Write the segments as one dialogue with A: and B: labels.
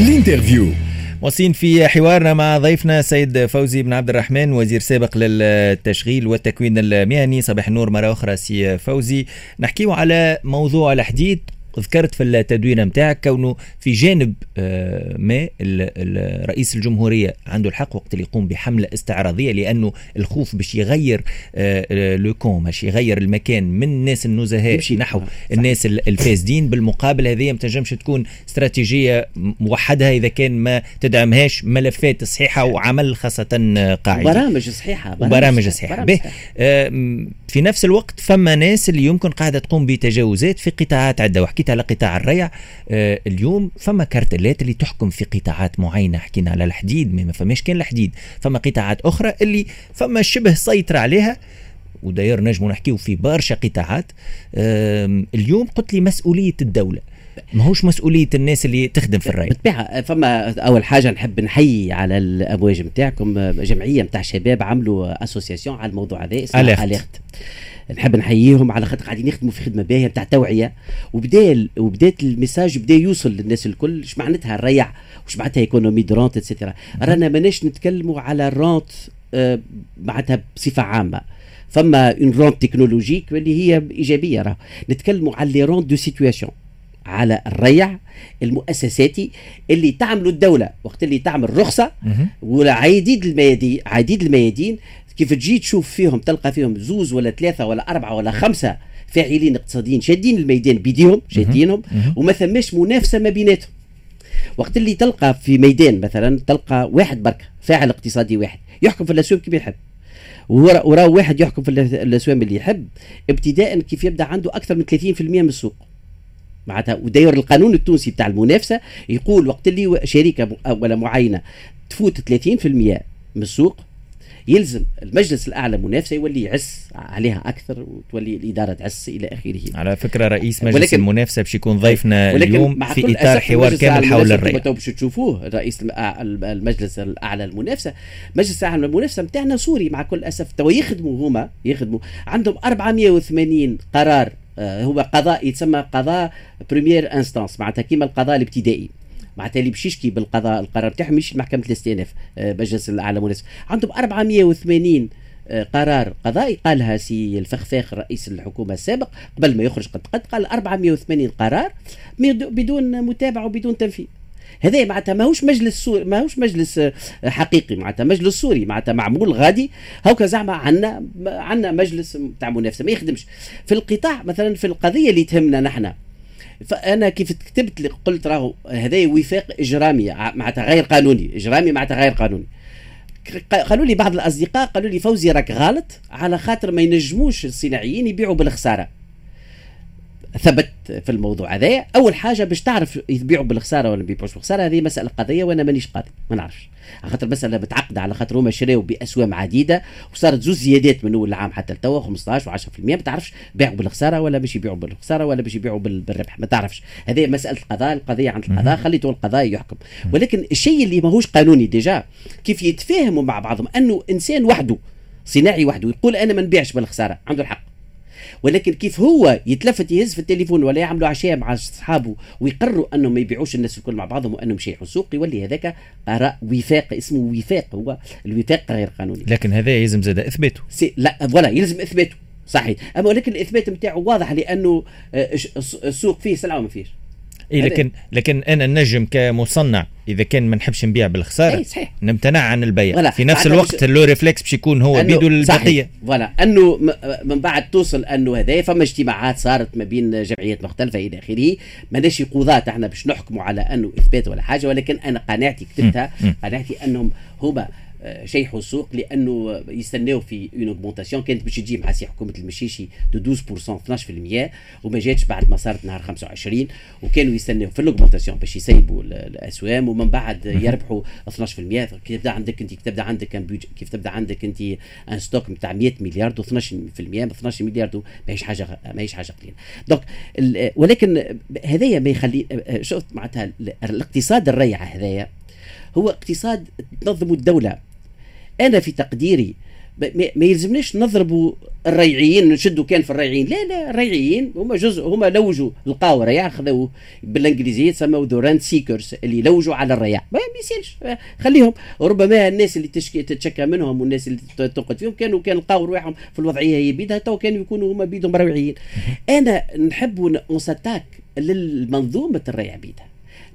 A: L'interview. واصلين في حوارنا مع ضيفنا سيد فوزي بن عبد الرحمن وزير سابق للتشغيل والتكوين المهني صباح النور مرة أخرى سي فوزي. نحكيه على موضوع الحديد ذكرت في التدوين نتاعك كونه في جانب آه، ما رئيس الجمهورية عنده الحق وقت اللي يقوم بحملة استعراضية لأنه الخوف باش يغير آه، لو كون باش يغير المكان من الناس النزهاء نحو. الناس الفاسدين. بالمقابل هذه ما تنجمش تكون استراتيجية موحدها إذا كان ما تدعمهاش ملفات صحيحة وعمل خاصة قاعدة.
B: برامج صحيحة
A: برامج صحيحة, صحيحة. في نفس الوقت فما ناس اللي يمكن قاعدة تقوم بتجاوزات في قطاعات عدة. وحكيت حكيت على قطاع الريع. آه اليوم فما كارتلات اللي تحكم في قطاعات معينة. حكينا على الحديد ما فماش كان الحديد. فما قطاعات أخرى اللي فما شبه سيطرة عليها. وداير نجموا نحكيو في برشا قطاعات. اليوم قلت لي مسؤولية الدولة. ماهوش مسؤولية الناس اللي تخدم في الريع
B: بالطبيعة فما أول حاجة نحب نحيي على الامواج نتاعكم جمعية نتاع شباب عملوا association على الموضوع هذا
A: اسمها Alert
B: نحب نحييهم على خاطر قاعدين يخدموا في خدمة باهية نتاع توعية وبدا وبدات ال message بدا يوصل للناس الكل إيش معناتها الريع؟ واش معناتها économie de rente et cetera رانا ماناش نتكلموا على ال rente آه معناتها بصفة عامة. فما une rente technologique اللي هي إيجابية راه نتكلموا على les rentes de situation على الريع المؤسساتي اللي تعملوا الدولة وقت اللي تعمل رخصة ولا عديد الميادين عديد الميادين كيف تجي تشوف فيهم تلقى فيهم زوز ولا ثلاثة ولا أربعة ولا خمسة فاعلين اقتصاديين شادين الميدان بيديهم شادينهم وما ثماش منافسة ما بيناتهم. وقت اللي تلقى في ميدان مثلا تلقى واحد برك فاعل اقتصادي واحد يحكم في الاسواق كيف يحب. وراه واحد يحكم في الاسواق اللي يحب ابتداء كيف يبدأ عنده أكثر من 30% من السوق. معناتها وداير القانون التونسي بتاع المنافسة يقول وقت اللي شركه ولا معينه تفوت 30% من السوق يلزم المجلس الأعلى المنافسه يولي يعس عليها أكثر وتولي الإدارة تعس إلى آخره.
A: على فكرة رئيس مجلس ولكن المنافسة باش يكون ضيفنا اليوم في إطار حوار كامل حول الرأي
B: باش تشوفوه رئيس المجلس الأعلى المنافسه مجلس الأعلى المنافسه نتاعنا سوري مع كل أسف تو يخدموا هما يخدموا عندهم 480 قرار آه، هو قضاء يتسمى قضاء بريمير انستانس معناتها كيما القضاء الابتدائي. معناتها اللي باش يشكي بالقضاء القرار تاعهم يمشي لمحكمه الاستئناف آه، مجلس الأعلى والناس عندهم 480 آه، قرار قضائي قالها سي الفخفاخ رئيس الحكومة السابق قبل ما يخرج قد قد قال 480 قرار بدون متابعة وبدون تنفيذ. هذا معناتها ماهوش مجلس صوري ماهوش مجلس آه، حقيقي معناتها مجلس صوري معناتها معمول غادي. هاكا زعما عندنا عندنا مجلس تاع منافسة ما يخدمش. في القطاع مثلا في القضية اللي تهمنا نحن فأنا كيف كتبت قلت راهو هذا وفاق إجرامي معناتها غير قانوني إجرامي معناتها غير قانوني. قالوا لي بعض الأصدقاء قالوا لي فوزي راك غلط على خاطر ما ينجموش الصناعيين يبيعوا بالخسارة. ثبت في الموضوع هذا. أول حاجة باش تعرف يبيعوا بالخسارة ولا ما يبيعوش بالخسارة هذه مسألة قضية وأنا مانيش قاضي ما نعرفش. على خاطر المساله متعقدة على خاطر هما شراو بأسوام عديدة وصارت زوج زيادات من أول العام حتى لتوا 15 و10% ما تعرفش بيعوا بالخسارة ولا باش يبيعوا بالخسارة ولا باش يبيعوا بالربح ما تعرفش. هذه مسألة القضاء القضية عند القضاء خليته القضاء يحكم. ولكن الشيء اللي ماهوش قانوني déjà كيف يتفاهموا مع بعضهم؟ أنه إنسان وحده صناعي وحده يقول أنا ما نبيعش بالخسارة عنده الحق. ولكن كيف هو يتلفت يهز في التليفون ولا يعملوا عشاء مع أصحابه ويقرروا أنهم ما يبيعوش الناس الكل مع بعضهم وأنهم يشيحوا السوق يولي هذاك قراء وفاق اسمه وفاق هو الوفاق غير قانوني.
A: لكن هذا يلزم زاد إثباته.
B: لا voilà يلزم إثباته صحيح. أما ولكن الإثبات نتاعو واضح لأنه آه، السوق فيه سلعة وما فيش
A: إيه لكن لكن أنا النجم كمصنع إذا كان ما نحبش نبيع بالخسارة.
B: أي صحيح.
A: نمتنع عن البيع. في نفس الوقت le réflexe باش يكون هو بيدو البقية.
B: Voilà. أنه من بعد توصل أنه هذا فما اجتماعات صارت ما بين جمعيات مختلفة إلى آخره. ماناش قضاة إحنا باش نحكموا على أنه إثبات ولا حاجة ولكن أنا قناعتي كتبتها قناعتي أنهم هما شيحوا السوق لأنه يستناو في une augmentation كانت باش تجي مع سي حكومة المشيشي de 12% 12% وما جاتش بعد ما صارت نهار 25 وكانوا يستناو في ال augmentation باش يسيبوا الأسوام ومن بعد يربحوا 12% كيف تبدا عندك أنت؟ كيف تبدا عندك كيف تبدا عندك أنت un stock نتاع 100 مليار؟ و 12% 12 مليار ماهيش حاجة ماهيش حاجة قليلة. Donc ولكن هذايا ما يخلي شفت معناتها الاقتصاد الريعي هذايا هو اقتصاد تنظم الدولة. أنا في تقديري. ما يلزمناش نضربوا الريعيين نشدوا كان في الريعيين. لا لا الريعيين هما جزء هما لوجوا. لقاو رياع خذوا بالإنجليزية تسموا the seekers اللي لوجوا على الرياع. ما يسالش خليهم. ربما الناس اللي تتشكى منهم والناس اللي تنقد فيهم كانوا كان لقاو رواحهم في الوضعية هي بيدها تو كانوا يكونوا هما بيدهم روعيين. أنا نحب on s'attaque للمنظومة الريع بيدها.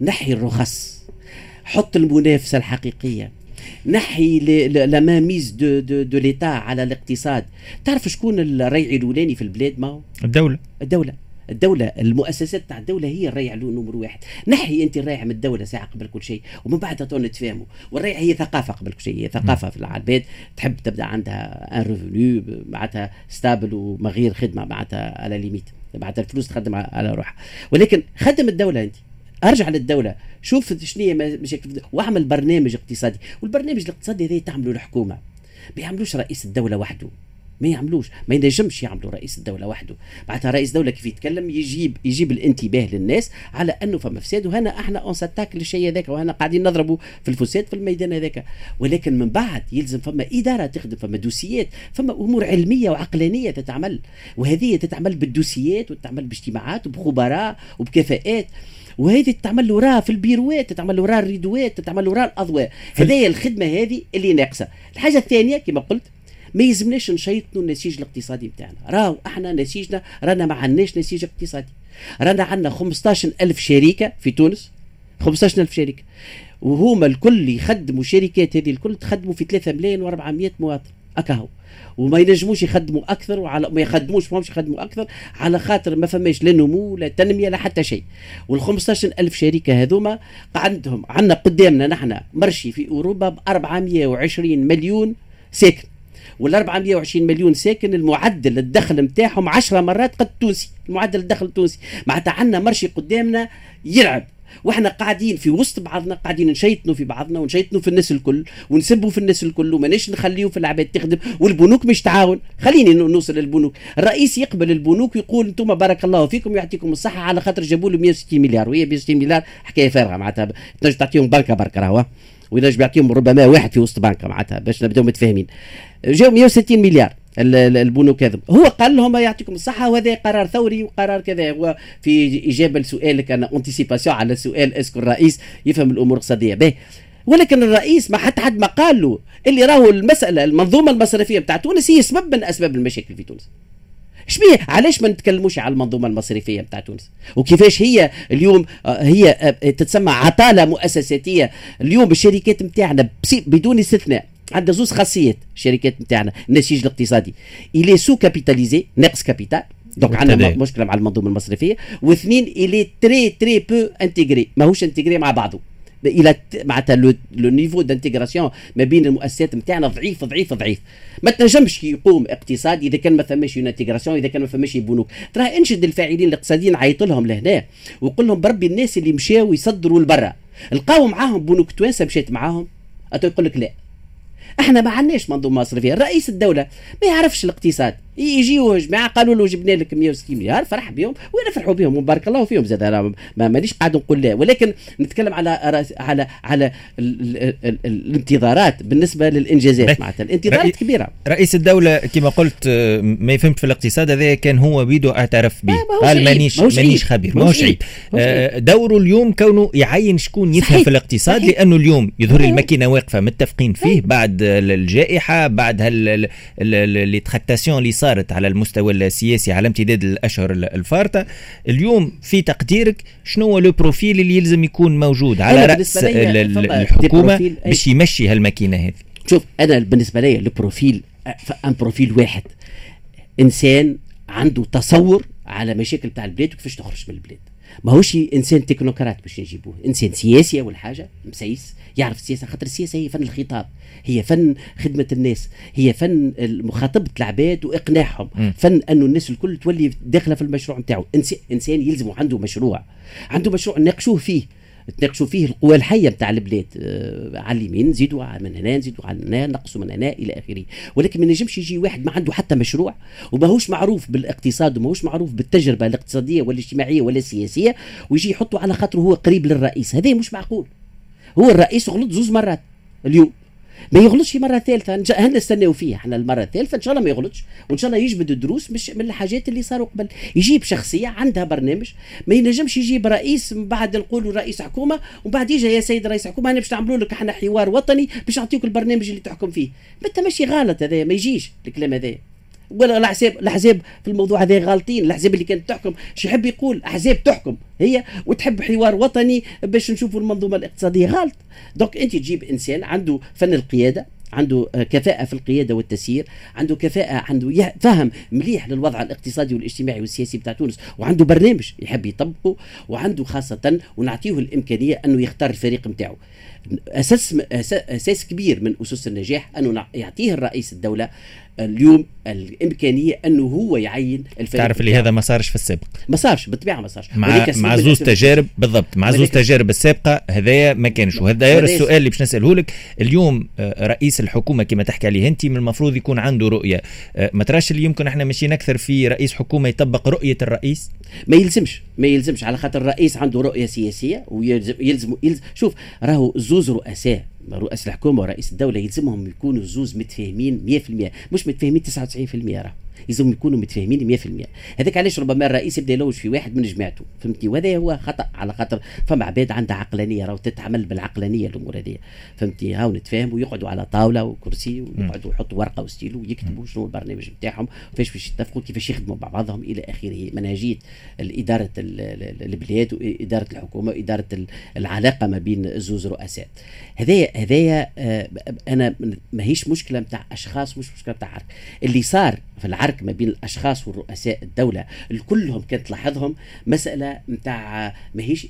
B: نحي الرخص. حط المنافسة الحقيقية. نحي la mainmise de de de l'état على الاقتصاد. تعرف شكون الريعي الأولاني في البلاد ما هو
A: الدولة.
B: الدولة. الدولة المؤسسات تاع الدولة هي الريعي نمرو واحد. نحي أنت الريع من الدولة ساعة قبل كل شيء ومن بعدها تو نتفاهموا والريع هي ثقافة قبل كل شيء هي ثقافة في العباد تحب تبدأ عندها un revenu معناتها stable وما غير خدمة معناتها à la limite معناتها الفلوس تخدم على روحها. ولكن خدم الدولة أنت. ارجع للدوله شوف شنو هي مشاكل واعمل برنامج اقتصادي والبرنامج الاقتصادي هذا تعمله الحكومة. ما يعملوش رئيس الدولة وحده. ما يعملوش. ما ينجمش يعملوا رئيس الدولة وحده. معناتها رئيس الدولة كيف يتكلم؟ يجيب يجيب الانتباه للناس على أنه فما فساد وهنا إحنا on s'attaque للشيء هذاك وهنا قاعدين نضربوا في الفساد في الميدان هذاك. ولكن من بعد يلزم فما إدارة تخدم فما دوسيات فما أمور علمية وعقلانية تتعمل. وهذه تتعمل بالدوسيات وتتعمل باجتماعات وبخبراء وبكفاءات. وهذه تتعمل وراها في البيروات تتعمل وراها الريدوات تتعمل وراها الأضواء. هذه الخدمة هذه اللي ناقصة. الحاجة الثانية كما قلت ما يلزمناش نشيطنوا النسيج الاقتصادي بتاعنا راهو أحنا نسيجنا رانا ما عندناش نسيج اقتصادي. رانا عندنا 15 ألف شركة في تونس 15 ألف شركة وهما الكل يخدموا شركات هذه الكل تخدموا في 3 ملايين و400 مواطن. أكاهو. وما ينجموش يخدموا أكثر وعلى ما يخدموش ما يخدموا أكثر على خاطر ما فماش لا نمو لا تنمية لا حتى شيء. وال 15 ألف شركه هذوما عندهم عندنا قدامنا نحن مرشي في أوروبا ب 420 مليون ساكن. وال 420 مليون ساكن المعدل الدخل نتاعهم 10 مرات قد التونسي المعدل الدخل التونسي. معناتها عندنا مرشي قدامنا يلعب. وإحنا قاعدين في وسط بعضنا قاعدين نشيطنوا في بعضنا ونشيطنوا في الناس الكل ونسبوا في الناس الكل وماناش نخليو في العباد تخدم والبنوك مش تعاون. خليني نوصل للبنوك. الرئيس يقبل البنوك ويقول أنتم بارك الله فيكم يعطيكم الصحة على خاطر جابوا له 160 مليار. وهي 160 مليار حكاية فارغة معناتها. تنجم تعطيهم بنكه برك راهو. وينجم يعطيهم ربما واحد في وسط بنكه معناتها باش نبداو متفاهمين. جاو 160 مليار. البنوك هذا هو قال لهم يعطيكم الصحة وهذا قرار ثوري وقرار كذا. في اجابه لسؤالك en anticipation على السؤال est-ce que الرئيس يفهم الأمور الاقتصاديه به. ولكن الرئيس ما حتى حد ما قال له اللي راهو المسألة المنظومة المصرفية بتاع تونس هي سبب من أسباب المشاكل في تونس. شبيه علاش ما نتكلموش على المنظومة المصرفية بتاع تونس؟ وكيفاش هي اليوم آه، هي آه، تتسمى عطالة مؤسساتية. اليوم الشركات نتاعنا بدون استثناء. عندها زوز خاصيات الشركات نتاعنا النسيج الاقتصادي. elle est sous-capitalisée ناقص capital donc عندنا مشكلة مع المنظومة المصرفية. واثنين elle est très très peu intégrée ماهوش intégrée مع بعضه. إلى معناتها le niveau d'intégration ما بين المؤسسات نتاعنا ضعيف ضعيف ضعيف. ما تنجمش يقوم اقتصاد إذا كان ما فماش intégration إذا كان ما فماش بنوك. ترى انشد الفاعلين الاقتصاديين عيط لهم لهنا وقول لهم بربي الناس اللي مشاو يصدروا لبرا. لقاو معاهم بنوك توانسة مشات معاهم. يقول لك لا. إحنا ما عندناش منظومة مصرفية. رئيس الدولة ما يعرفش الاقتصاد. يجيو جماعة قالوا له جبنا لك 160 مليار فرح بهم ونفرحوا بهم وبارك الله فيهم. زاد أنا ما مانيش قاعد نقول لا. ولكن نتكلم على على على الانتظارات بالنسبة للإنجازات معناتها. الانتظارات كبيرة.
A: رئيس الدولة كما قلت ما يفهمش في الاقتصاد هذا كان هو بيدو أعترف به. قال مانيش مانيش خبير ماهوش عيب آه، دوره اليوم كونه يعين شكون يفهم. في الاقتصاد صحيح. لأنه اليوم يظهر الماكينة واقفة متفقين فيه بعد الجائحة بعد les tractations اللي صار صارت على المستوى السياسي على امتداد الأشهر الفارطة. اليوم في تقديرك شنو هو le profil اللي يلزم يكون موجود على رأس الحكومة باش يمشي هالماكينة هذه؟
B: شوف أنا بالنسبة لي ال profil un profil واحد. إنسان عنده تصور على مشاكل بتاع البلاد وكيفاش تخرج من البلاد. ماهوش إنسان تكنوقراط باش نجيبوه إنسان سياسي أول حاجة مسيس يعرف السياسة خاطر السياسة هي فن الخطاب هي فن خدمة الناس هي فن مخاطبه العباد وإقناعهم. م. فن انه الناس الكل تولي داخلة في المشروع نتاعو. إنسان يلزم عنده مشروع. عنده مشروع ناقشوه فيه. تناقشوا فيه القوى الحية نتاع البلاد آه على اليمين نزيدوا من هنا نزيدوا على هنا نقصوا من هنا إلى آخره. ولكن ما نجمش يجي واحد ما عنده حتى مشروع وماهوش معروف بالاقتصاد وماهوش معروف بالتجربة الاقتصادية ولا الاجتماعية ولا السياسية ويجي يحطه على خاطره هو قريب للرئيس. هذا مش معقول. هو الرئيس غلط زوز مرات اليوم. ما يغلطش مرة ثالثة. هل نستناو فيه إحنا المرة الثالثة. إن شاء الله ما يغلطش. وإن شاء الله يجبد الدروس مش من الحاجات اللي صاروا قبل. يجيب شخصية عندها برنامج. ما ينجمش يجيب رئيس من بعد نقولوا رئيس حكومة ومن بعد يجي يا سيد رئيس حكومة أنا باش نعملوا لك إحنا حوار وطني باش نعطيك البرنامج اللي تحكم فيه. ما ماشي غلط هذا ما يجيش الكلام هذا. ولا الاحزاب الاحزاب في الموضوع هذا غالطين الاحزاب اللي كانت تحكم. شو يحب يقول؟ أحزاب تحكم هي. وتحب حوار وطني باش نشوفوا المنظومة الاقتصادية غلط دونك أنت تجيب إنسان عنده فن القيادة عنده كفاءة في القيادة والتسيير عنده كفاءة عنده فهم مليح للوضع الاقتصادي والاجتماعي والسياسي بتاع تونس. وعنده برنامج يحب يطبقه وعنده خاصة ونعطيه الإمكانية أنه يختار الفريق نتاعو أساس أساس كبير من أسس النجاح أنه يعطيه الرئيس الدولة اليوم الإمكانية أنه هو يعين
A: الفريق. تعرف اللي هذا ما صارش في السابق.
B: ما صارش بالطبيعة ما صارش.
A: مع مع زوز تجارب بالضبط مع زوز تجارب السابقة هذايا ما كانش. وهذا السؤال اللي باش نسأله لك. اليوم آه، رئيس الحكومة كما تحكي عليه أنت من المفروض يكون عنده رؤية. آه، ما تراش اللي يمكن إحنا ماشيين أكثر في رئيس حكومة يطبق رؤية الرئيس؟
B: ما يلزمش ما يلزمش. على خاطر الرئيس عنده رؤية سياسية ويلزم يلزم, يلزم شوف راهو زوز رؤساء. رؤساء الحكومة ورئيس الدولة يلزمهم يكونوا زوز متفاهمين 100% مش متفاهمين 99% راه. يلزمهم يكونوا متفاهمين 100% هذاك علاش ربما الرئيس يبدأ يلوج في واحد من جماعته فهمتني؟ وهذا هو خطأ على خاطر فما عباد عندها عقلانية راهو تتعمل بالعقلانية الأمور هذه. فهمتني؟ هاو نتفاهموا ويقعدوا على طاولة وكرسي ويقعدوا يحطوا ورقة وستيلو ويكتبوا شنو البرنامج نتاعهم وكيفاش باش يتفقوا كيفاش يخدموا مع بعضهم إلى آخره. منهجيه اداره البلاد وإدارة الحكومة وإدارة العلاقة ما بين زوز رؤساء. هذايا هذايا آه، أنا ماهيش مشكلة نتاع أشخاص مش مشكلة نتاع اللي صار في العرك ما بين الأشخاص والرؤساء الدولة. الكلهم كانت تلاحظهم مسألة نتاع ماهيش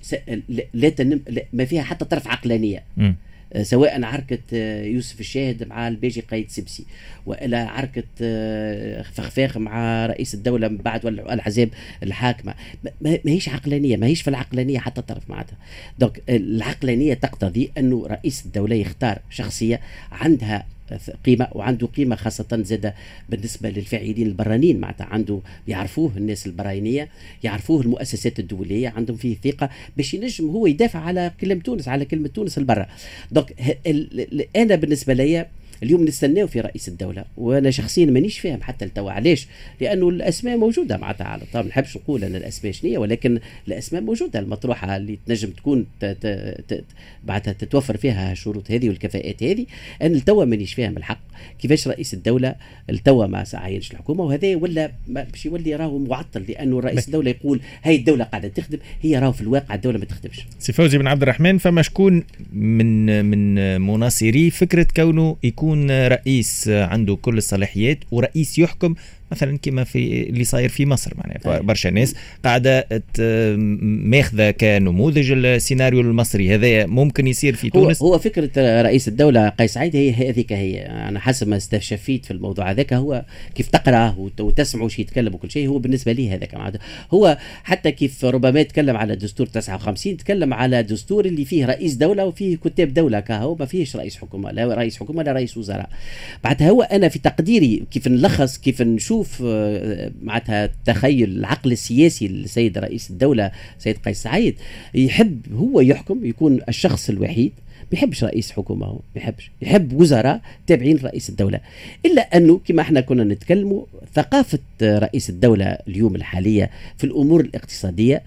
B: لا تنم ما فيها حتى طرف عقلانية. م. آه، سواء عركة آه، يوسف الشاهد مع الباجي قايد سبسي وإلى عركة آه، فخفاخ مع رئيس الدولة من بعد الأحزاب الحاكمة. ما هيش عقلانية ما هيش في العقلانية حتى طرف معناتها. دونك العقلانية تقتضي أنه رئيس الدولة يختار شخصية عندها قيمة وعنده قيمة خاصة زاد بالنسبة للفاعلين البرانيين. معناتها عنده يعرفوه الناس البرانية يعرفوه المؤسسات الدولية عندهم فيه ثقة باش ينجم هو يدافع على كلمة تونس على كلمة تونس البرا donc أنا بالنسبة لي اليوم نستناو في رئيس الدولة وأنا شخصيا مانيش فاهم حتى لتوا علاش لأنه الأسماء موجودة معناتها على طبعا ما نحبش نقول أن الأسماء شنية ولكن الأسماء موجودة المطروحة اللي تنجم تكون بعدها تتوفر فيها الشروط هذه والكفاءات هذه. أنا لتوا مانيش فاهم الحق كيفاش رئيس الدولة لتوا ما عاينش الحكومة وهذا ولا باش يولي راهو معطل لأنه رئيس الدولة يقول هاي الدولة قاعدة تخدم هي راهو في الواقع الدولة ما تخدمش.
A: سي فوزي بن عبد الرحمن فما شكون من من مناصري فكرة كونه يكون يكون رئيس عنده كل الصلاحيات ورئيس يحكم مثلا كما في اللي صاير في مصر معناها برشا ناس قاعدة ماخذة كنموذج السيناريو المصري هذا ممكن يصير في تونس.
B: هو, هو فكرة رئيس الدولة قيس سعيد هي هذيك هي. أنا حسب ما استشفيت في الموضوع هذاك هو كيف تقرا وتسمع وش يتكلم وكل شيء هو بالنسبة لي هذاك هو حتى كيف ربما يتكلم على دستور 59 تكلم على دستور اللي فيه رئيس دولة وفيه كتاب دولة كهو ما فيهش رئيس حكومة لا رئيس حكومة لا رئيس وزراء. بعدها هو أنا في تقديري كيف نلخص كيف نشوف نشوف آه، معناتها التخيل العقل السياسي للسيد رئيس الدولة سيد قيس سعيد يحب هو يحكم يكون الشخص الوحيد بيحبش رئيس حكومة هو بيحبش يحب وزراء تابعين رئيس الدولة. إلا أنه كما إحنا كنا نتكلموا ثقافة رئيس الدولة اليوم الحالية في الأمور الاقتصادية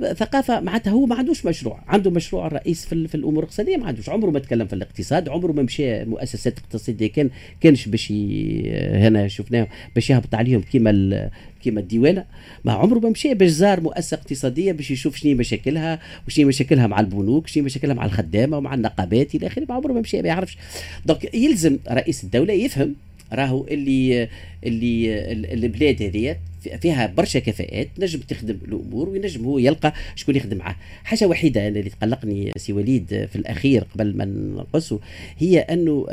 B: ثقافة معناتها هو ما عندوش مشروع. عنده مشروع الرئيس في, في الأمور الاقتصادية ما عندوش. عمره ما تكلم في الاقتصاد عمره ما مشى مؤسسات اقتصادية. كان كانش باش هنا شفناه باش يهبط عليهم كيما كيما الديوانة. ما عمره ما مشى باش زار مؤسسة اقتصادية باش يشوف شنو مشاكلها وشنو مشاكلها مع البنوك شنو مشاكلها مع الخدامة ومع النقابات إلى آخره. ما عمره ما مشى ما يعرفش. donc يلزم رئيس الدولة يفهم راهو اللي اللي البلاد هذه فيها برشا كفاءات نجم تخدم الأمور وينجم هو يلقى شكون يخدم معاه. حاجة وحيدة أنا اللي تقلقني سي وليد في الأخير قبل ما نقصه هي أنه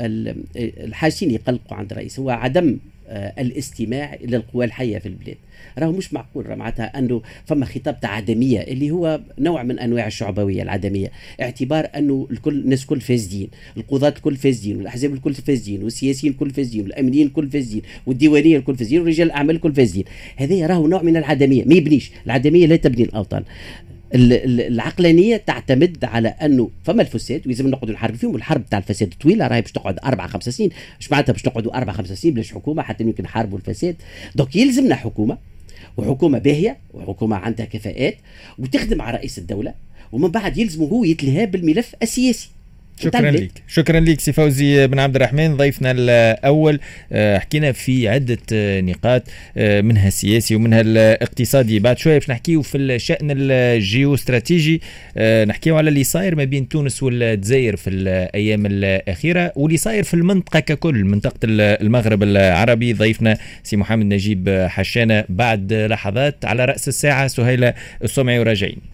B: الحاجتين يقلقوا عند الرئيس هو عدم الاستماع إلى القوى الحية في البلاد. راهو مش معقول معناتها أنه فما خطاب تاع عدمية اللي هو نوع من أنواع الشعبوية العدمية. اعتبار أنه الكل الناس الكل فاسدين القضاة الكل فاسدين والأحزاب الكل فاسدين والسياسيين الكل فاسدين والأمنيين الكل فاسدين والديوانية الكل فاسدين ورجال الأعمال الكل فاسدين. هذا راهو نوع من العدمية ما يبنيش. العدمية لا تبني الأوطان. العقلانية تعتمد على أنه فما الفساد ولازم نقعدوا نحارب فيهم والحرب تاع الفساد طويلة راهي باش تقعد أربع خمس سنين. مش معناتها باش نقعدوا أربع خمس سنين بلاش حكومة حتى يمكن نحاربوا الفساد. donc يلزمنا حكومة وحكومة باهية وحكومة عندها كفاءات وتخدم على رئيس الدولة ومن بعد يلزم هو يتلهى بالملف السياسي.
A: شكرا لك شكرا لك سي فوزي بن عبد الرحمن. ضيفنا الأول آه، حكينا في عدة آه، نقاط آه، منها السياسي ومنها الاقتصادي. بعد شوية باش نحكيو في الشأن الجيو استراتيجي نحكيو على اللي صاير ما بين تونس والجزائر في الأيام الأخيرة واللي صاير في المنطقة ككل منطقة المغرب العربي. ضيفنا سي محمد نجيب حشانة. بعد لحظات على رأس الساعة سهيلة السمعي وراجعين.